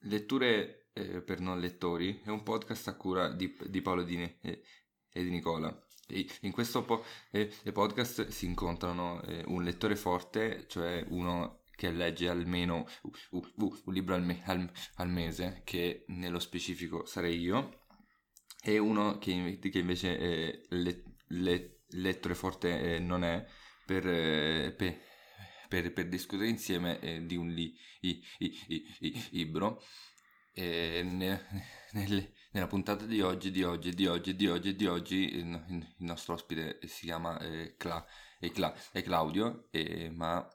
Letture eh, per non lettori è un podcast a cura di, di Paolo Di, eh, e di Nicola. E in questo po- eh, podcast si incontrano eh, un lettore forte, cioè uno che legge almeno uh, uh, un libro al, me- al, al, mese, che nello specifico sarei io, e uno che, che invece eh, le- le- lettore forte eh, non è per, per per, per discutere insieme eh, di un li, i, i, i, libro. E ne, nel, nella puntata di oggi, di oggi, di oggi, di oggi, di oggi, il, il nostro ospite si chiama eh, Cla, è, Cla, Claudio, eh, ma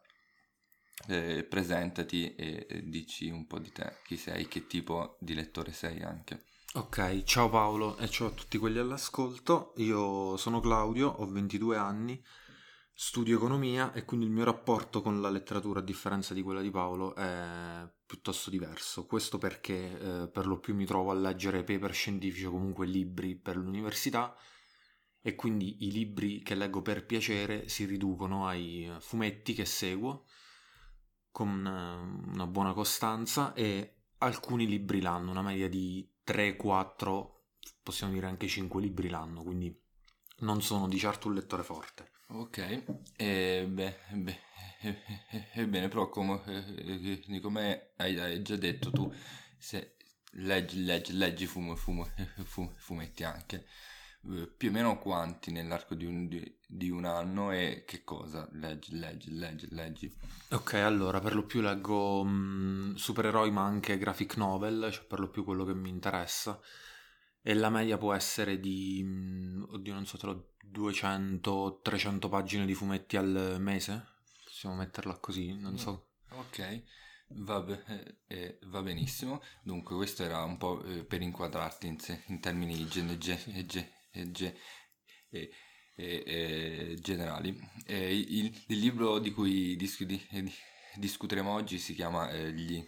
eh, presentati e dici un po' di te, chi sei, che tipo di lettore sei anche. Ok, ciao Paolo e ciao a tutti quelli all'ascolto. Io sono Claudio, ho 22 anni, studio economia e quindi il mio rapporto con la letteratura, a differenza di quella di Paolo, è piuttosto diverso. Questo perché eh, per lo più mi trovo a leggere paper scientifici o comunque libri per l'università e quindi i libri che leggo per piacere si riducono ai fumetti che seguo con eh, una buona costanza e alcuni libri l'anno, una media di 3-4, possiamo dire anche 5 libri l'anno, quindi non sono di certo un lettore forte. Ok, e beh, ebbene, però come, eh, come hai, hai, già detto tu, se leggi, leggi, leggi fumo, fumo, fumo, fumetti anche, eh, più o meno quanti nell'arco di un, di, di un, anno e che cosa? Leggi, leggi, leggi, leggi? Ok, allora, per lo più leggo mh, supereroi ma anche graphic novel, cioè per lo più quello che mi interessa e la media può essere di, mm, oddio non so, tra 200-300 pagine di fumetti al mese? Possiamo metterla così, non so. Ok, va, be- eh, eh, va benissimo. Dunque questo era un po' eh, per inquadrarti in, se- in termini gen- gen- gen- generali. Il, il, libro di cui dis- di- discuteremo oggi si chiama eh, gli,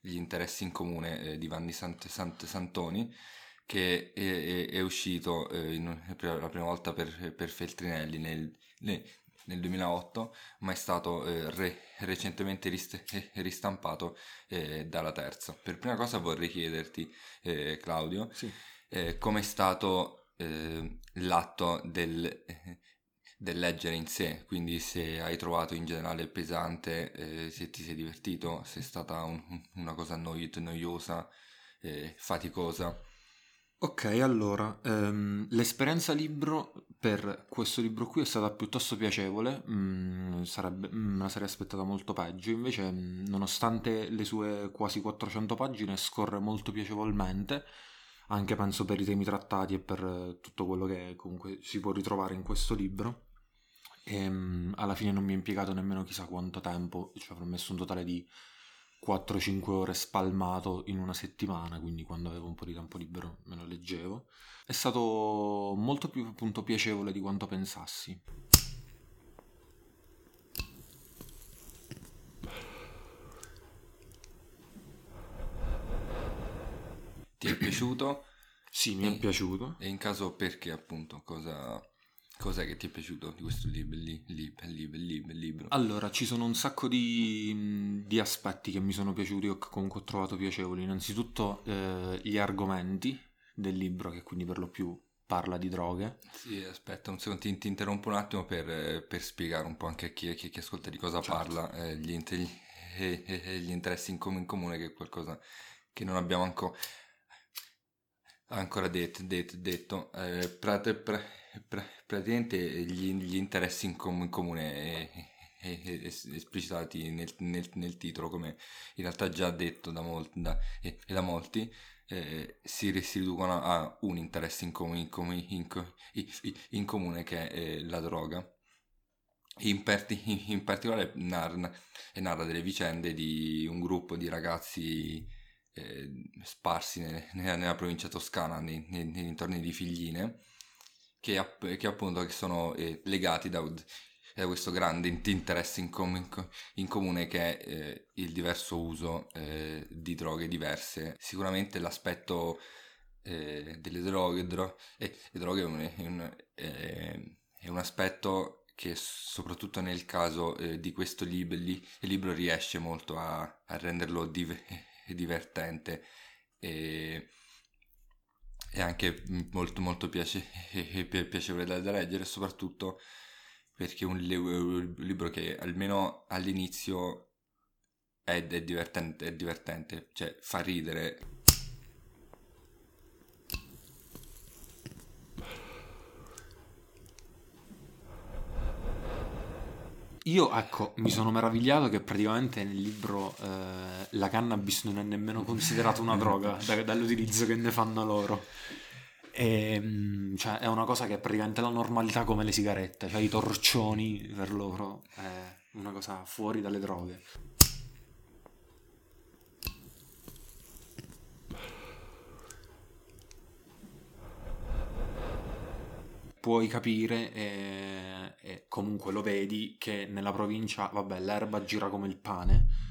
gli, interessi in comune eh, di Vanni Sant- Sant- Santoni che è, è, è uscito eh, in, la prima volta per, per Feltrinelli nel, nel, 2008, ma è stato eh, re, recentemente rist- eh, ristampato eh, dalla terza. Per prima cosa vorrei chiederti, eh, Claudio, sì. Eh, com'è stato l'atto del, del, leggere in sé, quindi se hai trovato in generale pesante, se ti sei divertito, se è stata un, una cosa noiosa, faticosa. Ok, allora, ehm, l'esperienza libro per questo libro qui è stata piuttosto piacevole, mm, mm, me la sarei aspettata molto peggio, invece mm, nonostante le sue quasi 400 pagine scorre molto piacevolmente, anche penso per i temi trattati e per tutto quello che comunque si può ritrovare in questo libro. E, mm, alla fine non mi è impiegato nemmeno chissà quanto tempo, cioè avrò messo un totale di 4-5 ore spalmato in una settimana, quindi quando avevo un po' di tempo libero me lo leggevo. È stato molto più appunto piacevole di quanto pensassi. Ti è piaciuto? Sì, mi e, è piaciuto. E in caso perché appunto cosa Cos'è che ti è piaciuto di questo libro, li, li, li, libro? Allora, ci sono un sacco di, di, aspetti che mi sono piaciuti o che comunque ho trovato piacevoli. Innanzitutto eh, gli argomenti del libro, che quindi per lo più parla di droghe. Sì, aspetta un secondo, ti, ti interrompo un attimo per, per, spiegare un po' anche a chi, chi, chi ascolta di cosa certo. parla, eh, gli, gli, gli, interessi in, com- in, comune, che è qualcosa che non abbiamo ancora, ancora detto. detto, detto. Eh, prate, pre, praticamente gli, gli interessi in, com- in comune esplicitati nel, nel, nel, titolo, come in realtà già detto da, molti, da, da molti, eh, si, riducono a un interesse in, com- in, com- in comune che è eh, la droga. In, per- in particolare narra, narra, delle vicende di un gruppo di ragazzi eh, sparsi nelle, nella, provincia toscana, nei, nei, nei dintorni di Figline, che, che appunto sono eh, legati da, da, questo grande interesse in, com- in comune che è eh, il diverso uso eh, di droghe diverse. Sicuramente l'aspetto eh, delle droghe, dro- le droghe è un, è, un, è un, aspetto che soprattutto nel caso eh, di questo libro, li- libro riesce molto a, a renderlo div- divertente e, e anche molto molto piace, piacevole da, da leggere soprattutto perché è un, un libro che almeno all'inizio è, è, divertente, è divertente, cioè fa ridere. Io, ecco, mi sono meravigliato che praticamente nel libro eh, la cannabis non è nemmeno considerata una droga da, dall'utilizzo che ne fanno loro. E, ehm, cioè, è una cosa che è praticamente la normalità come le sigarette, cioè i torcioni per loro è una cosa fuori dalle droghe. Puoi capire e, e comunque lo vedi che nella provincia, vabbè, l'erba gira come il pane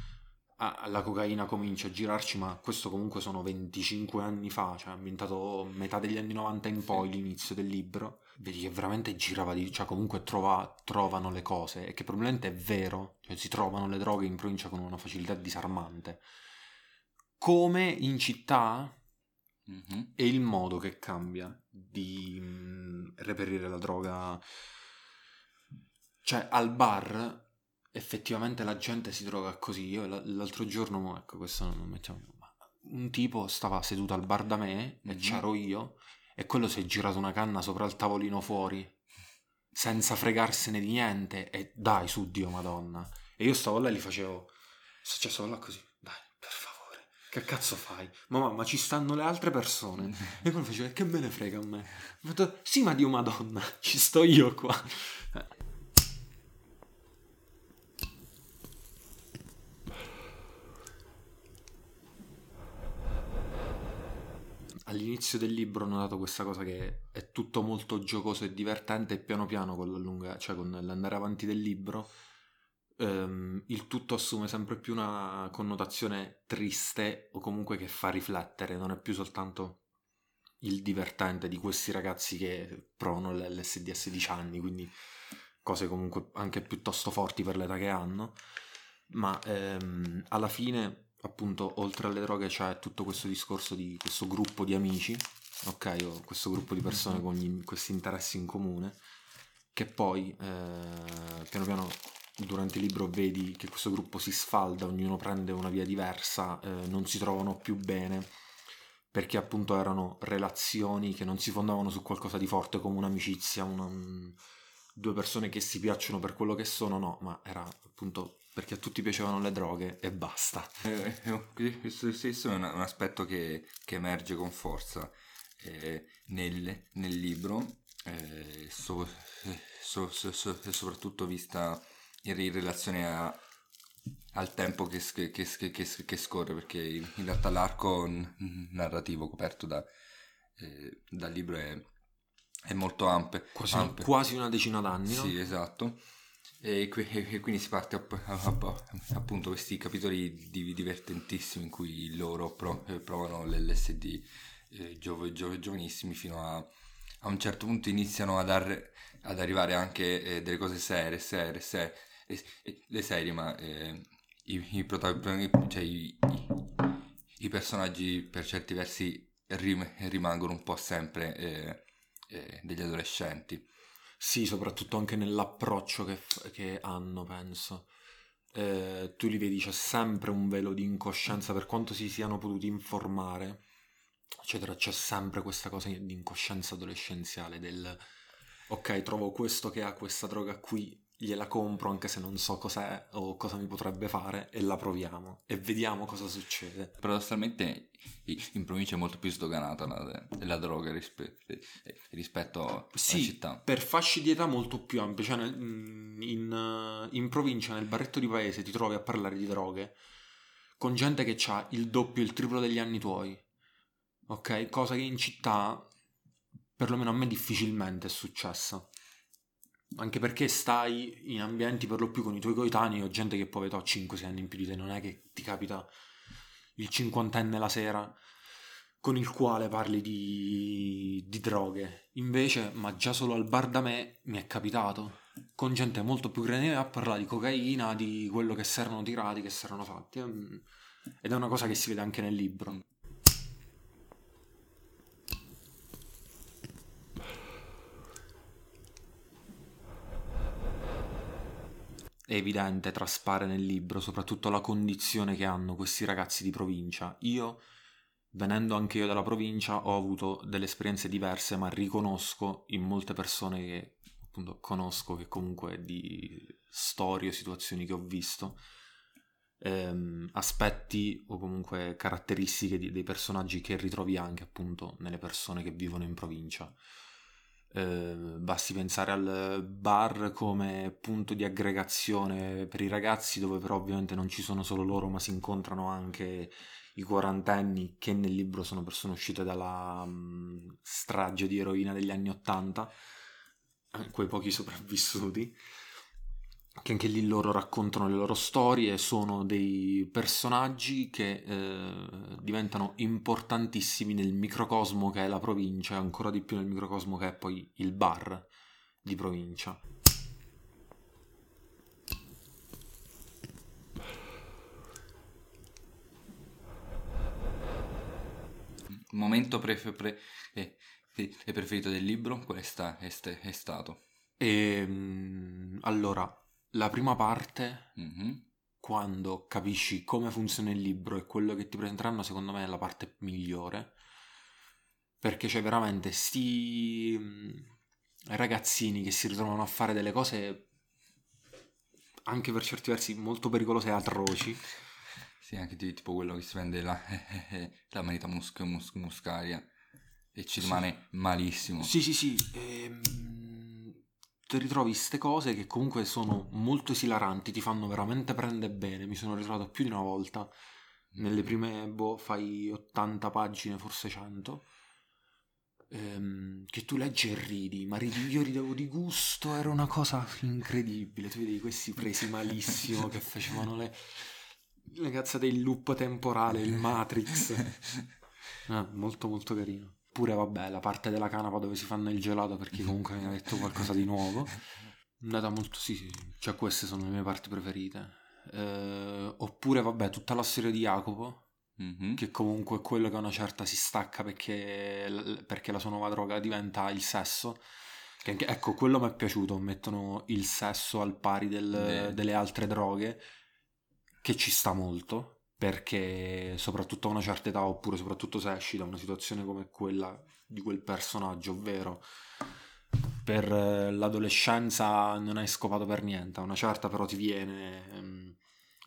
ah, la cocaina comincia a girarci, ma questo comunque sono 25 anni fa, cioè ambientato metà degli anni 90 in poi l'inizio del libro, vedi che veramente girava di... cioè comunque trova, trovano le cose e che probabilmente è vero, cioè si trovano le droghe in provincia con una facilità disarmante. Come in città mm-hmm. è il modo che cambia di mh, reperire la droga. Cioè al bar effettivamente la gente si droga così. Io l'altro giorno, ecco, questo non mettiamo. Un tipo stava seduto al bar da me mm-hmm. e mhm. c'ero io, e quello si è girato una canna sopra il tavolino fuori, senza fregarsene di niente. E dai, su Dio Madonna. E io stavo là e gli facevo. Cioè, stavo là così, dai, che cazzo fai? Ma mamma, ci stanno le altre persone. E quello faceva, che me ne frega a me? Detto, sì, ma Dio Madonna, ci sto io qua. all'inizio del libro ho notato questa cosa che è tutto molto giocoso e divertente e piano piano con, cioè con l'andare avanti del libro ehm, il tutto assume sempre più una connotazione triste o comunque che fa riflettere, non è più soltanto il divertente di questi ragazzi che provano l'LSD a 16 anni, quindi cose comunque anche piuttosto forti per l'età che hanno, ma ehm, alla fine appunto oltre alle droghe c'è tutto questo discorso di questo gruppo di amici, ok, o questo gruppo di persone con gli, questi interessi in comune, che poi eh, piano piano durante il libro vedi che questo gruppo si sfalda, ognuno prende una via diversa, eh, non si trovano più bene perché appunto erano relazioni che non si fondavano su qualcosa di forte come un'amicizia, una, due persone che si piacciono per quello che sono, no, ma era appunto perché a tutti piacevano le droghe e basta. Eh, eh, questo stesso è un, un aspetto che, che, emerge con forza eh, nel, nel, libro, eh, so, so, so, soprattutto vista in relazione a, al tempo che, che, che, scorre, perché in, realtà l'arco narrativo coperto da, eh, dal libro è, è molto ampio. Quasi, quasi, una decina d'anni, no? Sì, esatto e, quindi si parte appunto questi capitoli divertentissimi in cui loro eh, provano l'LSD eh, giov- giov- giovanissimi fino a, a un certo punto iniziano ad, ar- ad arrivare anche eh, delle cose serie, serie, serie, le serie, ma eh, i, i, protagonisti, cioè i, i, i, personaggi per certi versi rim- rimangono un po' sempre eh, eh, degli adolescenti. Sì, soprattutto anche nell'approccio che, che hanno, penso. Eh, tu li vedi, c'è sempre un velo di incoscienza, per quanto si siano potuti informare, eccetera, c'è sempre questa cosa di incoscienza adolescenziale del ok, trovo questo che ha questa droga qui, gliela compro anche se non so cos'è o cosa mi potrebbe fare e la proviamo e vediamo cosa succede. Paradossalmente in provincia è molto più sdoganata la, la droga rispe- rispetto sì, alla città. per fasci di età molto più ampi, cioè nel, in, in, provincia, nel barretto di paese ti trovi a parlare di droghe con gente che ha il doppio, il triplo degli anni tuoi, ok? Cosa che in città, perlomeno a me difficilmente è successa anche perché stai in ambienti per lo più con i tuoi coetanei o gente che poi vedo 5-6 anni in più di te, non è che ti capita il cinquantenne la sera con il quale parli di, di droghe. Invece, ma già solo al bar da me mi è capitato con gente molto più grande a parlare di cocaina, di quello che si erano tirati, che si erano fatti. Mm, Ed è una cosa che si vede anche nel libro. Evidente, traspare nel libro, soprattutto la condizione che hanno questi ragazzi di provincia. Io, venendo anche io dalla provincia, ho avuto delle esperienze diverse, ma riconosco in molte persone che appunto conosco, che comunque di storie o situazioni che ho visto, ehm, aspetti o comunque caratteristiche di, dei personaggi che ritrovi anche appunto nelle persone che vivono in provincia. Eh, basti pensare al bar come punto di aggregazione per i ragazzi dove però ovviamente non ci sono solo loro ma si incontrano anche i quarantenni che nel libro sono persone uscite dalla um, strage di eroina degli anni Ottanta quei pochi sopravvissuti che anche lì loro raccontano le loro storie, sono dei personaggi che eh, diventano importantissimi nel microcosmo che è la provincia, e ancora di più nel microcosmo che è poi il bar di provincia. Momento pre- pre- eh, preferito del libro? Qual è, sta- è, st- è stato? E, ehm, allora, la prima parte, mm-hmm. quando capisci come funziona il libro e quello che ti presenteranno, secondo me è la parte migliore. Perché c'è veramente sti mm, ragazzini che si ritrovano a fare delle cose anche per certi versi molto pericolose e atroci. Sì, anche tipo quello che si prende la, la manita mus- mus- muscaria e ci rimane sì. malissimo. Sì, sì, sì. Ehm ti ritrovi queste cose che comunque sono molto esilaranti, ti fanno veramente prendere bene. Mi sono ritrovato più di una volta. Nelle prime, boh, fai 80 pagine, forse 100. Ehm, che tu leggi e ridi, ma ridi, io ridevo di gusto, era una cosa incredibile. Tu vedi questi presi malissimo che facevano le, le cazzate del loop temporale, il Matrix. Eh, molto molto carino. Oppure, vabbè, la parte della canapa dove si fanno il gelato perché comunque mi ha detto qualcosa di nuovo. Andata molto, sì, sì, cioè queste sono le mie parti preferite. Eh, oppure, vabbè, tutta la storia di Jacopo, mm-hmm. che comunque è quello che a una certa si stacca perché, perché la sua nuova droga diventa il sesso. Che ecco, quello mi è piaciuto, mettono il sesso al pari del, delle altre droghe, che ci sta molto perché soprattutto a una certa età oppure soprattutto se esci da una situazione come quella di quel personaggio, ovvero per eh, l'adolescenza non hai scopato per niente, a una certa però ti viene, ehm,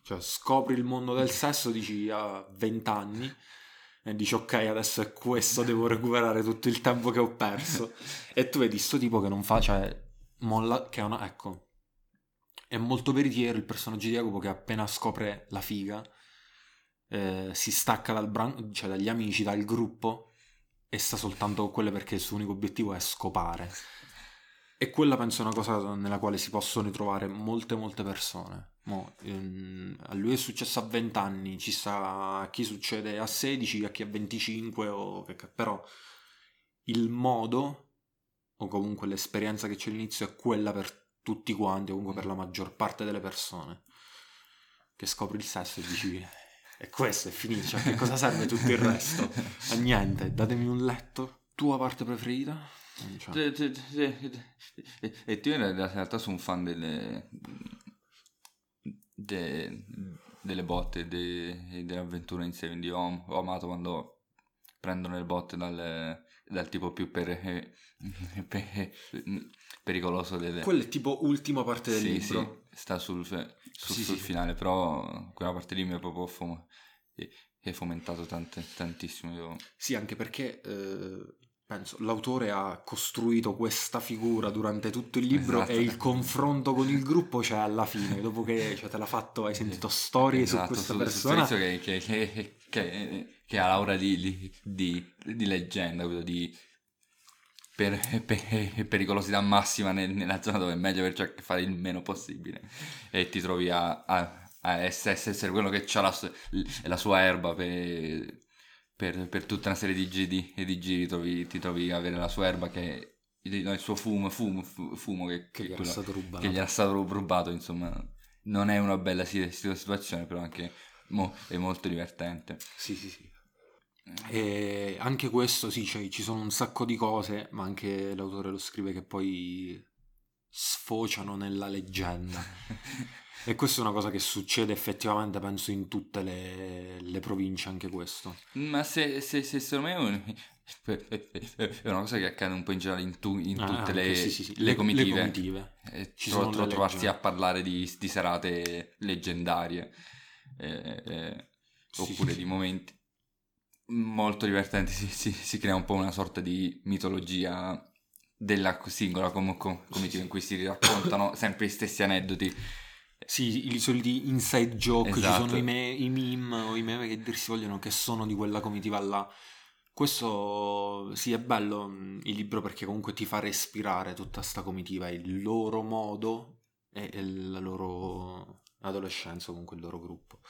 cioè scopri il mondo del sesso, dici a 20 anni e dici ok adesso è questo, devo recuperare tutto il tempo che ho perso e tu vedi sto tipo che non fa, cioè molla, che è una, ecco, è molto veritiero il personaggio di Jacopo che appena scopre la figa eh, si stacca dal bran- cioè dagli amici, dal gruppo e sta soltanto con quelle perché il suo unico obiettivo è scopare. E quella penso è una cosa nella quale si possono ritrovare molte molte persone. Mo, ehm, a lui è successo a 20 anni, ci sta a chi succede a 16, a chi a 25, o, però il modo o comunque l'esperienza che c'è all'inizio è quella per tutti quanti, o comunque per la maggior parte delle persone. Che scopri il sesso e dici e questo è finito, cioè che cosa serve tutto il resto? A niente, datemi un letto. Tua parte preferita? Cioè. E io in realtà sono un fan delle, de, delle botte e delle avventure in serie. Ho, ho amato quando prendono le botte dal, dal tipo più per, per, pericoloso delle... Quella è tipo ultima parte del sì, libro. Sì, sta sul, sul, sì, sul sì. finale, però quella parte lì mi è proprio fom- è fomentato tante, tantissimo. Io... Sì, anche perché eh, penso l'autore ha costruito questa figura durante tutto il libro esatto. e il confronto con il gruppo c'è alla fine, dopo che cioè, te l'ha fatto, hai sentito storie esatto, su questa su, persona. Su che, che, che, che, ha l'aura di, di, di leggenda, di per, per, pericolosità massima nel, nella zona dove è meglio per fare il meno possibile e ti trovi a, a, a essere, quello che ha la, la, sua erba per, per, per, tutta una serie di giri, di giri trovi, ti trovi a avere la sua erba che il suo fumo, fumo, fumo che, che, gli, quello, rubato. che gli era stato rubato insomma non è una bella situazione però anche mo- è molto divertente. Sì, sì, sì. E anche questo, sì, cioè, ci sono un sacco di cose, ma anche l'autore lo scrive che poi sfociano nella leggenda. e questa è una cosa che succede effettivamente, penso, in tutte le, le province, anche questo. Ma se, se, se secondo me è, un- è una cosa che accade un po' in generale in, tu- in Ah, tutte le, sì, sì, sì. le comitive. Le comitive. Eh, Ci tro- sono trovarsi leggende. a parlare di, di serate leggendarie eh, eh, oppure di momenti molto divertenti si, si- si crea un po' una sorta di mitologia della singola com- com- comitiva sì. in cui si raccontano sempre gli stessi aneddoti Sì, i soliti inside joke, ci Esatto. sono i, me- i meme o i meme che dir si vogliono che sono di quella comitiva là. Questo sì è bello mh, il libro perché comunque ti fa respirare tutta sta comitiva, il loro modo e, e la loro adolescenza, comunque il loro gruppo.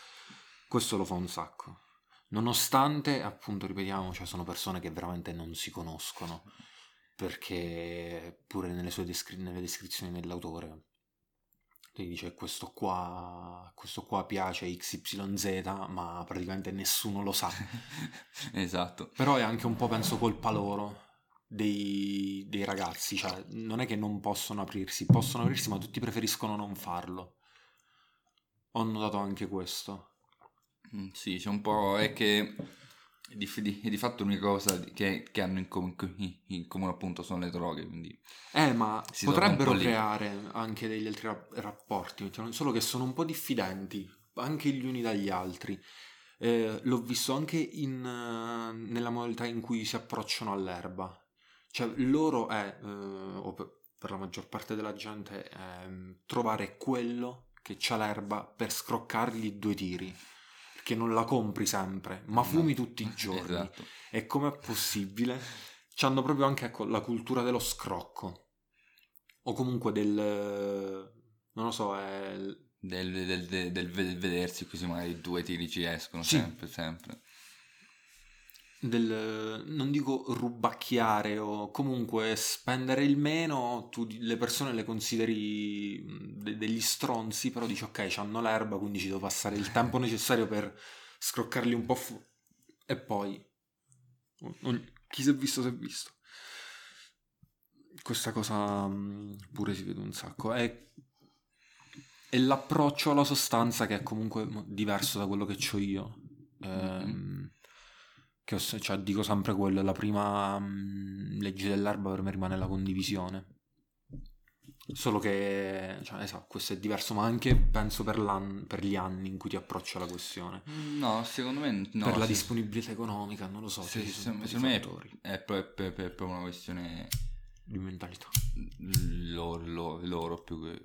Questo lo fa un sacco. Nonostante, appunto, ripetiamo, cioè sono persone che veramente non si conoscono, perché pure nelle sue descri- nelle descrizioni dell'autore ti dice questo qua, questo qua piace XYZ, ma praticamente nessuno lo sa. esatto Però è anche un po', penso, colpa loro, dei, dei ragazzi. Cioè, non è che non possono aprirsi, possono aprirsi, ma tutti preferiscono non farlo. Ho notato anche questo. Mm, Sì, c'è un po'. È che di, di- di fatto l'unica cosa che, che hanno in, com- in comune appunto sono le droghe, quindi Eh, ma potrebbero creare anche degli altri ra- rapporti, mettiamo- solo che sono un po' diffidenti, anche gli uni dagli altri. Eh, l'ho visto anche in, nella modalità in cui si approcciano all'erba. Cioè, loro è, eh, o per, la maggior parte della gente, è mm, trovare quello che c'ha l'erba per scroccargli due tiri. Perché non la compri sempre, ma No. fumi tutti i giorni. Esatto. E com'è possibile? C'hanno proprio anche ecco, la cultura dello scrocco. O comunque del... non lo so, è... Del, del- del- del ve- vedersi così magari due tiri ci escono Sì. sempre, sempre. Del non dico rubacchiare o comunque spendere il meno, tu le persone le consideri de- degli stronzi, però dici ok, hanno l'erba, quindi ci devo passare il tempo necessario per scroccarli un po' fu- e poi ogni- chi si è visto si è visto. Questa cosa pure si vede un sacco. È, è l'approccio alla sostanza che è comunque diverso da quello che ho io. Ehm, che ho se- cioè, dico sempre quello, la prima mh, legge dell'erba per me rimane la condivisione. Solo che, cioè, esatto, questo è diverso, ma anche penso per, per gli anni in cui ti approcci alla questione. No, secondo me no. per la sì. disponibilità economica, non lo so, Sì, secondo me fattori è pro- per, per- per una questione di mentalità. loro, loro, loro più che...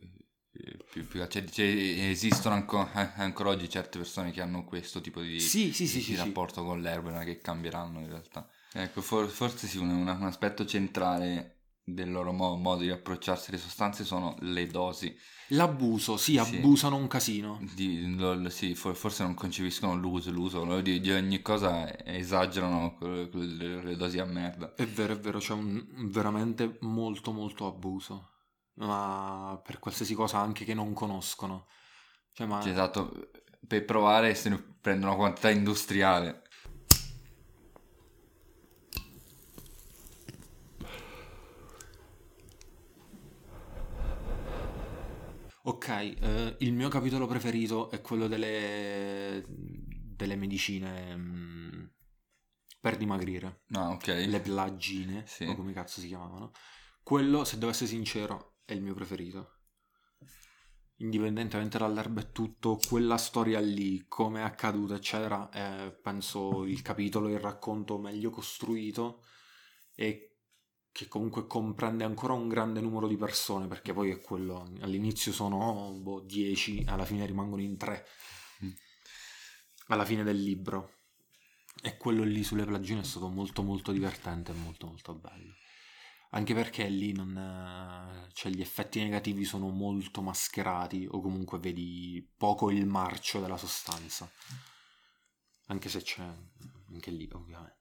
Più, più- cioè, cioè, esistono anco- eh, ancora oggi certe persone che hanno questo tipo di, Sì, sì, di- sì, di rapporto con l'erba, che cambieranno in realtà. Ecco, for- forse sì, un, un- aspetto centrale del loro mo- modo di approcciarsi alle sostanze sono le dosi. L'abuso, sì, abusano un casino. Di- lo- sì, for- forse non concepiscono l'uso, l'uso di, di ogni cosa, esagerano quelle- le dosi a merda. È vero, è vero, c'è un, veramente molto, molto abuso. Ma per qualsiasi cosa anche che non conoscono. Cioè, ma... Cioè, esatto, per provare se ne prendono una quantità industriale. Ok, eh, il mio capitolo preferito è quello delle, delle medicine mm, per dimagrire, No, ok. le plagine, Sì. o come cazzo si chiamavano. Quello, se devo essere sincero, è il mio preferito. Indipendentemente dall'erba e tutto, quella storia lì, come è accaduta, eccetera, è penso il capitolo, il racconto meglio costruito e che comunque comprende ancora un grande numero di persone, perché poi è quello, all'inizio sono boh, 10, alla fine rimangono in 3, Mm. alla fine del libro. E quello lì sulle plagine è stato molto molto divertente e molto molto bello. Anche perché lì non, eh, cioè gli effetti negativi sono molto mascherati o comunque vedi poco il marcio della sostanza. Anche se c'è anche lì ovviamente.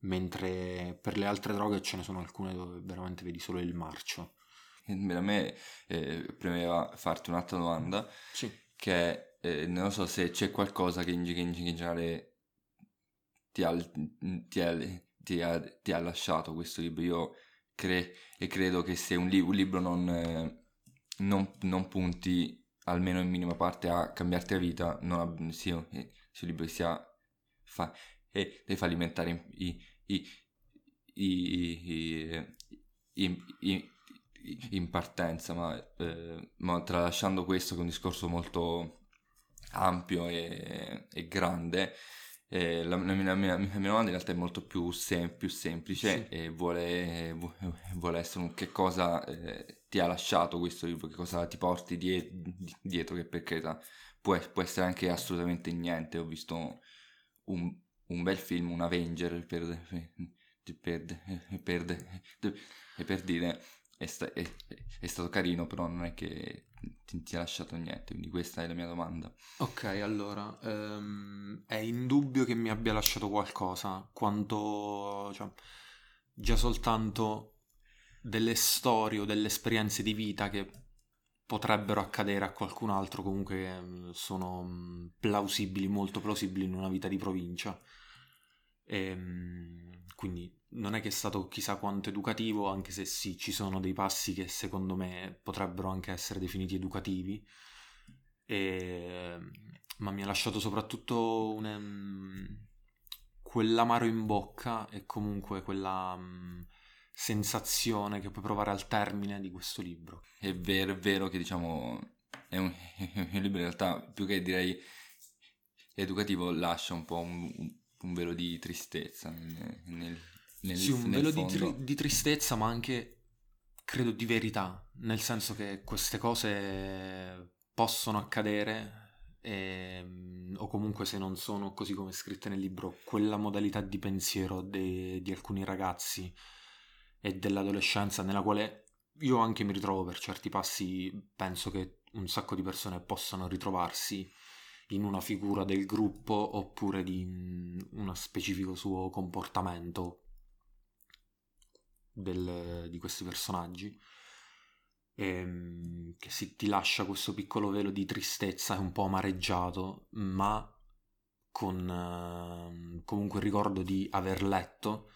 Mentre per le altre droghe ce ne sono alcune dove veramente vedi solo il marcio. A me eh, premeva farti un'altra domanda, Sì. che eh, non so se c'è qualcosa che in, che in generale ti ha, ti, ha, ti, ha, ti ha, lasciato questo libro. Io cre- e credo che se un, li- un libro non, eh, non, non, punti almeno in minima parte a cambiarti la vita, non sia, eh, sia un libro sia fa- e devi alimentare i, i, i, i, in partenza, ma, eh, ma, tralasciando questo che è un discorso molto ampio e, e grande, eh, la, la, mia, la, mia, mia, domanda in realtà è molto più, sem- più semplice sì. e vuole, vuole, essere un che cosa eh, ti ha lasciato questo libro, che cosa ti porti die- dietro, che per carità può, può, essere anche assolutamente niente. Ho visto un, un bel film, un Avenger, per, per, per, per dire è, sta- è, è, stato carino, però non è che ti, ti, ha lasciato niente, quindi questa è la mia domanda. Ok, allora, um, è indubbio che mi abbia lasciato qualcosa, quanto, cioè, già soltanto delle storie o delle esperienze di vita che potrebbero accadere a qualcun altro, comunque sono mm, plausibili, molto plausibili in una vita di provincia. Ehm, quindi non è che è stato chissà quanto educativo, anche se sì, ci sono dei passi che secondo me potrebbero anche essere definiti educativi, e... ma mi ha lasciato soprattutto un, um, quell'amaro in bocca e comunque quella um, sensazione che puoi provare al termine di questo libro. È vero, è vero che diciamo è un, è un libro in realtà più che direi educativo lascia un po' un, un velo di tristezza nel, nel nel, sì, un velo di, tri- di, tristezza, ma anche credo di verità, nel senso che queste cose possono accadere e, o comunque se non sono così come scritte nel libro, quella modalità di pensiero de- di alcuni ragazzi e dell'adolescenza nella quale io anche mi ritrovo per certi passi, penso che un sacco di persone possano ritrovarsi in una figura del gruppo oppure di uno specifico suo comportamento del, di questi personaggi. Ehm, che si, ti lascia questo piccolo velo di tristezza e un po' amareggiato ma con eh, comunque il ricordo di aver letto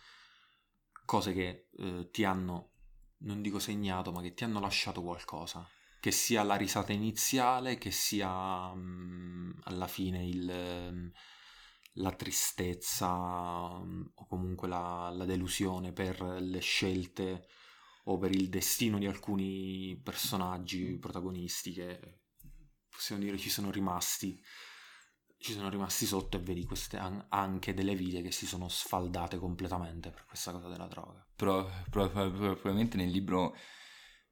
cose che eh, ti hanno non dico segnato ma che ti hanno lasciato qualcosa che sia la risata iniziale che sia mm, alla fine il la tristezza mm, o comunque la, la, delusione per le scelte o per il destino di alcuni personaggi protagonisti che possiamo dire ci sono rimasti ci sono rimasti sotto e vedi queste anche delle vite che si sono sfaldate completamente per questa cosa della droga. Però, probabilmente nel libro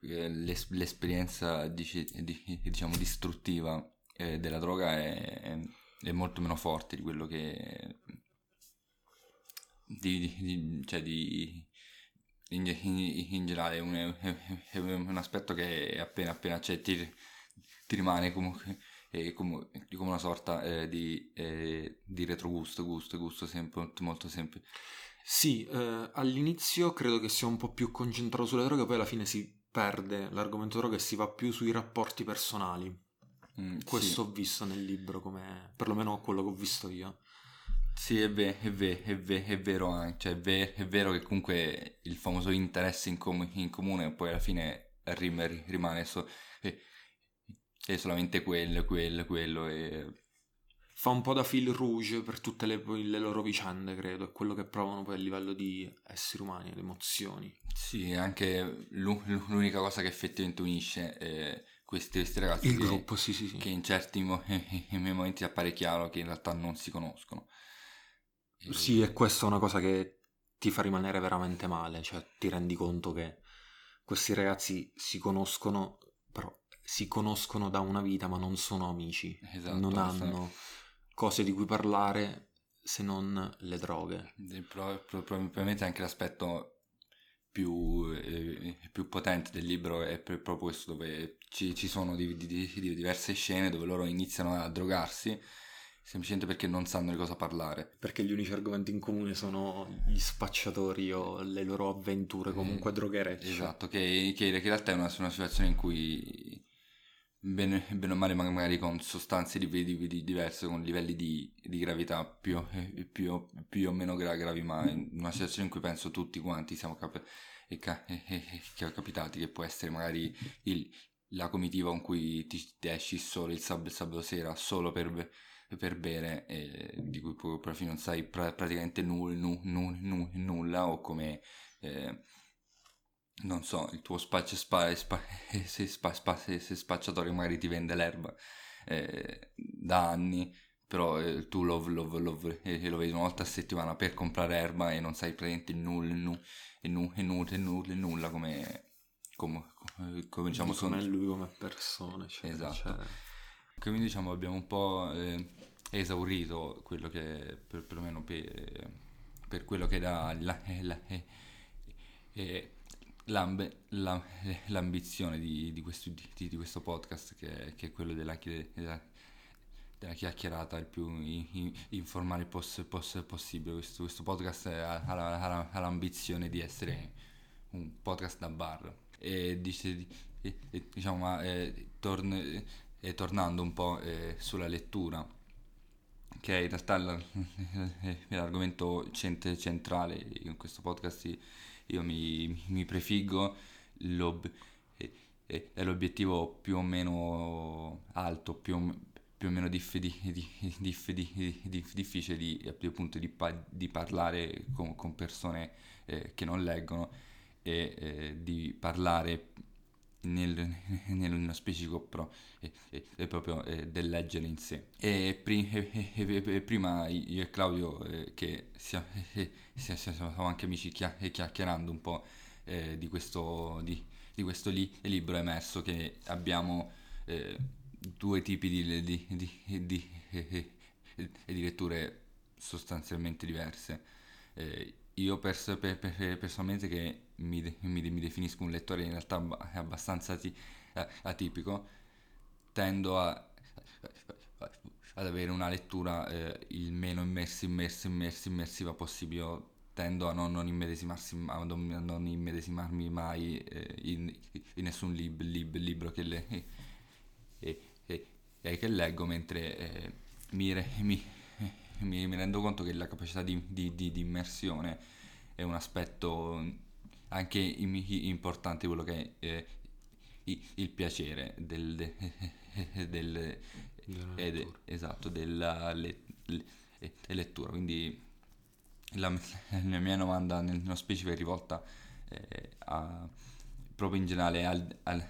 l'es- l'esperienza diciamo distruttiva eh, della droga è, è molto meno forte di quello che... Di, di, di, cioè di... In, in, in generale un, è un, aspetto che appena appena c'è ti, ti rimane comunque è come, una sorta eh, di, eh, di retrogusto, gusto, gusto sempre, molto semplice. Sì, eh, all'inizio credo che sia un po' più concentrato sulle droghe, poi alla fine si perde l'argomento droga e si va più sui rapporti personali. Mm, Questo sì. ho visto nel libro, come perlomeno quello che ho visto io. Sì, è, ve- è, ve- è, ve- è vero anche, cioè è, ve- è, vero che comunque il famoso interesse in, com- in comune poi alla fine rim- rimane so- è solamente quello, quello, quello e... Fa un po' da fil rouge per tutte le, le loro vicende, credo, è quello che provano poi a livello di esseri umani, le emozioni. Sì, anche l'unica cosa che effettivamente unisce è questi, questi ragazzi il che, gruppo, sì, sì, sì. che in certi mo- in momenti appare chiaro che in realtà non si conoscono. E... Sì, e questa è una cosa che ti fa rimanere veramente male, cioè ti rendi conto che questi ragazzi si conoscono, però si conoscono da una vita ma non sono amici, esatto, non hanno cose di cui parlare se non le droghe. Probabilmente anche l'aspetto più, eh, più, potente del libro è proprio questo, dove ci, ci sono di, di, di, diverse scene dove loro iniziano a drogarsi semplicemente perché non sanno di cosa parlare. Perché gli unici argomenti in comune sono gli spacciatori o le loro avventure comunque eh, drogherecce. Esatto, che, che, in realtà è una, una situazione in cui bene, bene o male magari con sostanze di, di, di diverse, con livelli di, di gravità più, più, più, o meno gra, gravi, ma in una situazione in cui penso tutti quanti siamo cap- e, ca- e, e, capitati, che può essere magari il, la comitiva con cui ti, ti esci solo il il sabato sera, solo per, per bere, e di cui poi non sai pra- praticamente nu, nu, nu, nulla, o come... Eh, non so, il tuo spaccio spa, spa, se, spa, spa, se, se spacciatore magari ti vende l'erba eh, da anni, però eh, tu lo, lo, lo, eh, lo, vedi una volta a settimana per comprare erba e non sai praticamente nulla, nulla, nulla, nulla, nulla, nulla come, come, come diciamo sono lui come persona. Cioè, esatto. Cioè... Quindi diciamo abbiamo un po' eh, esaurito quello che per, perlomeno per, per quello che era la, la, la, l'ambe, la, l'ambizione di, di, questo, di, di, questo, podcast che, che è quello della, della, della, chiacchierata il più informale poss, poss, possibile. Questo, questo podcast ha, ha, ha, l'ambizione di essere un podcast da bar. E dice, diciamo, ma eh, eh, tornando un po' eh, sulla lettura, che è in realtà l'argomento centrale in questo podcast io mi, mi prefiggo l'ob- è l'obiettivo più o meno alto, più o, più o meno diff- diff- diff- difficile di, appunto, di, pa- di parlare con, con persone eh, che non leggono e eh, di parlare nel, nello specifico però è, è, è proprio è del leggere in sé. E, pri, prima io e Claudio eh, che siamo, siamo, anche amici chiacchierando un po' eh, di questo, di, di questo li, libro emerso che abbiamo eh, due tipi di, di, di, letture sostanzialmente diverse. Eh, io pers- per, per, personalmente che mi, de- mi, de- mi, definisco un lettore in realtà abbastanza ati- atipico, tendo a, ad avere una lettura eh, il meno immersi, immersi, immersi, immersiva possibile. tendo a non, non, a non, non immedesimarmi mai eh, in, in, nessun lib, lib, libro che, le, eh, eh, che leggo, mentre eh, mi, mi mi, mi, rendo conto che la capacità di, di, di, di immersione è un aspetto anche importante, quello che è eh, il piacere del, de, del, ed, esatto, della le, le, lettura. Quindi la, la, mia domanda nello specifico è rivolta eh, a, proprio in generale al, al,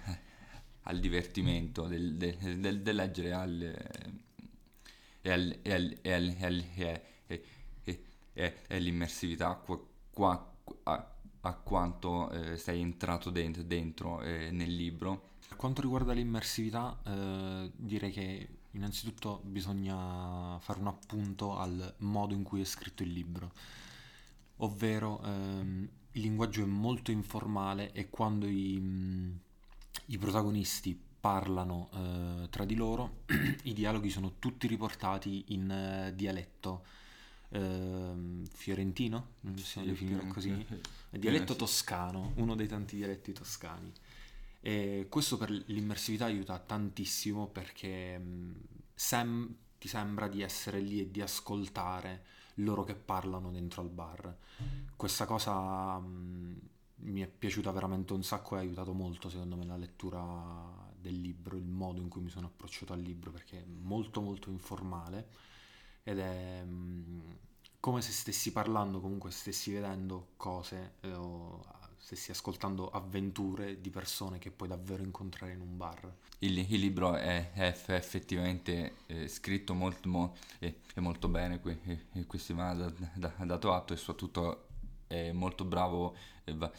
al divertimento del, del, del, del leggere, al e, l'immersività qua, a, quanto eh, sei entrato dentro, dentro eh, nel libro. Per quanto riguarda l'immersività, eh, direi che innanzitutto bisogna fare un appunto al modo in cui è scritto il libro, ovvero ehm, il linguaggio è molto informale e quando i, i protagonisti parlano eh, tra di loro, i dialoghi sono tutti riportati in eh, dialetto eh, fiorentino, non si può definire così, dialetto toscano, uno dei tanti dialetti toscani. E questo per l'immersività aiuta tantissimo perché mm, sem- ti sembra di essere lì e di ascoltare loro che parlano dentro al bar. Questa cosa mh, mm, mi è piaciuta veramente un sacco e ha aiutato molto secondo me la lettura del libro, il modo in cui mi sono approcciato al libro, perché è molto molto informale ed è um, come se stessi parlando, comunque stessi vedendo cose eh, o stessi ascoltando avventure di persone che puoi davvero incontrare in un bar. Il, il libro è, è effettivamente eh, scritto molto, mo, è molto bene, qui, questo mi ha dato atto e soprattutto è molto bravo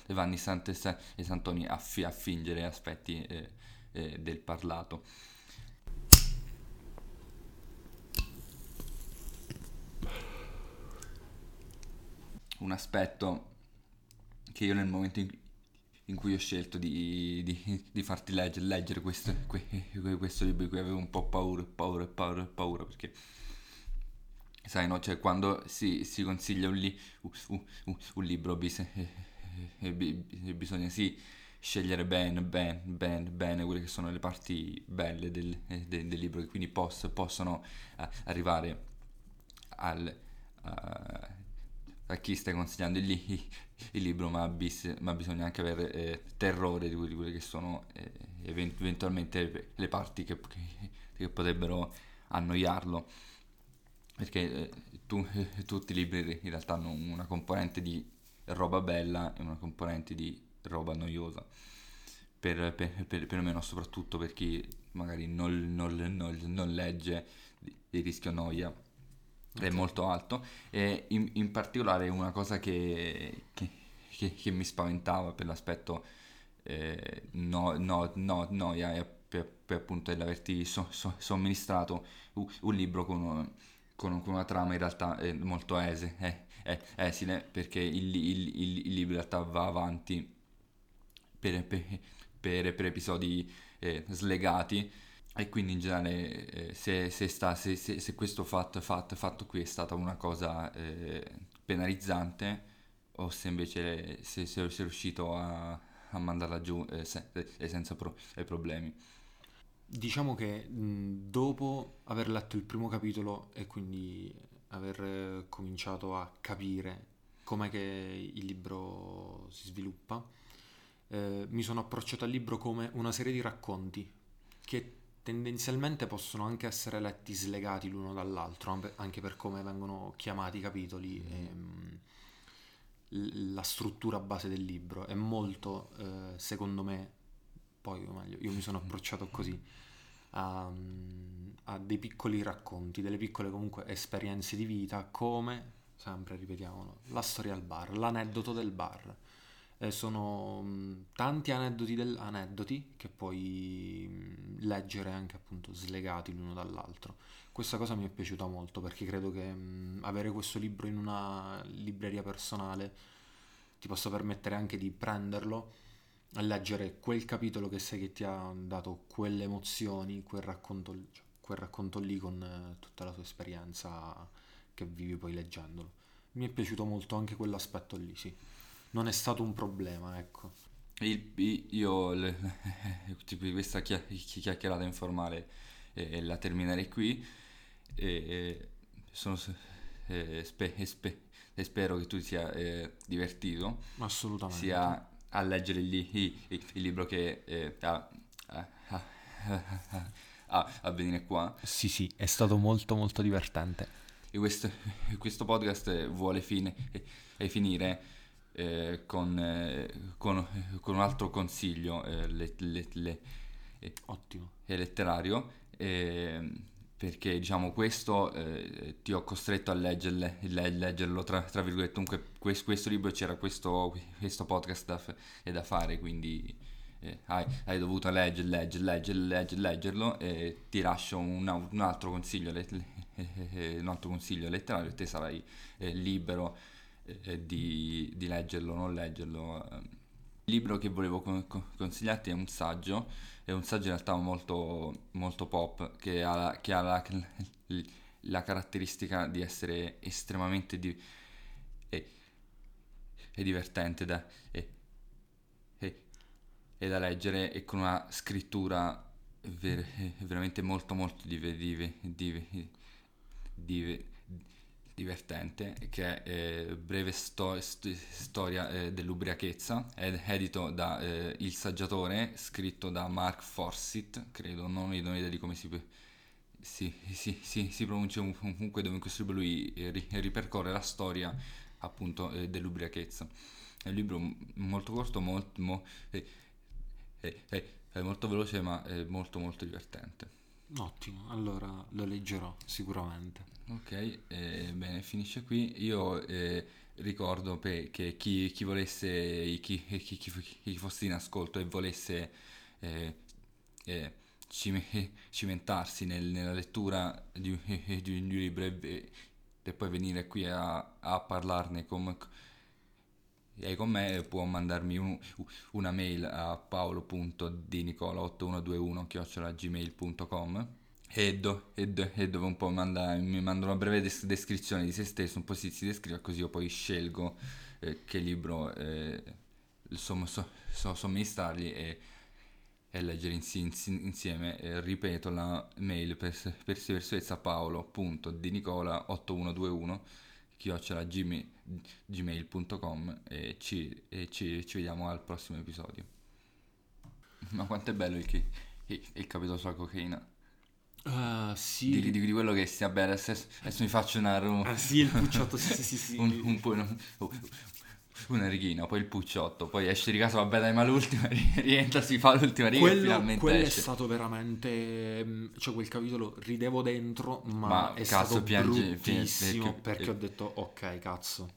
Vanni Santes Santoni a, fi, a fingere aspetti eh, eh, del parlato. Un aspetto che io nel momento in, in cui ho scelto di, di, di farti leggere, leggere questo, questo, libro cui avevo un po' paura, paura, paura, paura perché sai no, cioè quando si, si consiglia un, li, un, un, un libro bis, eh, eh, bisogna sì scegliere bene, bene, bene, bene quelle che sono le parti belle del, del, del libro, che quindi poss, possono uh, arrivare al, uh, a chi stai consigliando il, il libro, ma, bis, ma, bisogna anche avere eh, terrore di, quelle che sono eh, eventualmente le parti che, che, che potrebbero annoiarlo. Perché eh, tu, eh, tutti i libri in realtà hanno una componente di roba bella e una componente di roba noiosa per, per, per, perlomeno soprattutto per chi magari non, non, non, non legge il rischio noia okay. è molto alto e in, in, particolare una cosa che, che, che, che mi spaventava per l'aspetto eh, no, no, no, noia è per, per appunto l'averti so, so, somministrato un, un libro con con, con una trama in realtà eh, molto ese, eh, eh, esile, perché il, il, il, il, libro in realtà va avanti per, per, per, per episodi eh, slegati e quindi in generale eh, se, se, sta, se, se, questo fatto, fatto, fatto, qui è stata una cosa eh, penalizzante o se invece se, sei riuscito a, a mandarla giù senza pro, problemi. Diciamo che mh, dopo aver letto il primo capitolo e quindi aver cominciato a capire com'è che il libro si sviluppa, eh, mi sono approcciato al libro come una serie di racconti che tendenzialmente possono anche essere letti slegati l'uno dall'altro, anche per come vengono chiamati i capitoli e mh, la struttura base del libro. È molto, eh, secondo me, poi o meglio, io mi sono approcciato così a, a, dei piccoli racconti, delle piccole comunque esperienze di vita, come, sempre ripetiamolo, la storia al bar, l'aneddoto del bar. Eh, sono mh, tanti aneddoti, del, aneddoti che puoi mh, leggere anche appunto slegati l'uno dall'altro. Questa cosa mi è piaciuta molto perché credo che mh, avere questo libro in una libreria personale ti possa permettere anche di prenderlo a leggere quel capitolo che sai che ti ha dato quelle emozioni, quel racconto, cioè, quel racconto lì con eh, tutta la tua esperienza che vivi poi leggendolo. Mi è piaciuto molto anche quell'aspetto lì, sì. Non è stato un problema, ecco. Il, io le, tipo questa chiacchierata informale eh, la terminerei qui e, sono, eh, spe, spe, spero che tu sia eh, divertito assolutamente sia a leggere il, il, il libro che eh, a, a, a, a, venire qua. Sì, sì, è stato molto molto divertente. E questo, questo podcast vuole fine, e finire eh, con, eh, con, con, un altro consiglio eh, le, le, le, Ottimo. letterario. Eh, perché diciamo questo eh, ti ho costretto a leggerle, leggerlo tra, tra virgolette comunque questo, questo, libro c'era questo, questo podcast da, f- da fare quindi eh, hai, hai, dovuto leggere, leggere, leggere, leggere, leggerlo e ti lascio un, un, altro consiglio un altro consiglio letterario e te sarai eh, libero eh, di, di, leggerlo o non leggerlo il libro che volevo consigliarti è un saggio è un saggio in realtà molto, molto pop che ha, che ha la, la, caratteristica di essere estremamente di, e, e divertente da, e, e, e, da leggere e con una scrittura ver, veramente molto molto div, div, div, divertente che è eh, Breve sto- st- storia eh, dell'ubriachezza, è edito da eh, Il Saggiatore, scritto da Mark Forsyth, credo, non ho idea di come si, si, si, si, pronuncia comunque dove in questo libro lui eh, ripercorre la storia appunto eh, dell'ubriachezza. È un libro molto corto, molto, mo, molto veloce ma molto molto divertente. Ottimo, allora lo leggerò sicuramente. Ok, eh, bene, finisce qui. Io eh, ricordo pe- che chi, chi volesse, chi, chi, chi, fosse in ascolto e volesse eh, eh cimentarsi nel, nella lettura di, di, un libro e, e, poi venire qui a, a parlarne con, e con me può mandarmi un, una mail a paolo.dinicola8121 e, do, e, do, e, dove un po' manda, mi manda una breve des- descrizione di se stesso, un po' si, si descrive così io poi scelgo eh, che libro eh, somm- so- so- somministrarli e, e leggere insi- insieme. Eh, ripeto la mail per, per, per sicurezza paolo.dinicola8121 chiocciola gmail- gmail.com e, ci, e ci, ci vediamo al prossimo episodio. Ma quanto è bello il, chi- il, il capitolo sulla cocaina. Uh, Di, sì. di- di quello che stia bene. Adesso, adesso mi faccio una... Ah, sì, il pucciotto, sì, sì, sì, sì. un, un po'... un- una righina, poi il pucciotto, poi esce di casa, vabbè dai, ma l'ultima rientra, si fa l'ultima riga e quello, finalmente quello è esce. stato veramente mm, cioè quel capitolo ridevo dentro ma, Ma, è cazzo, stato piange- bruttissimo perché- perché, ho detto ok cazzo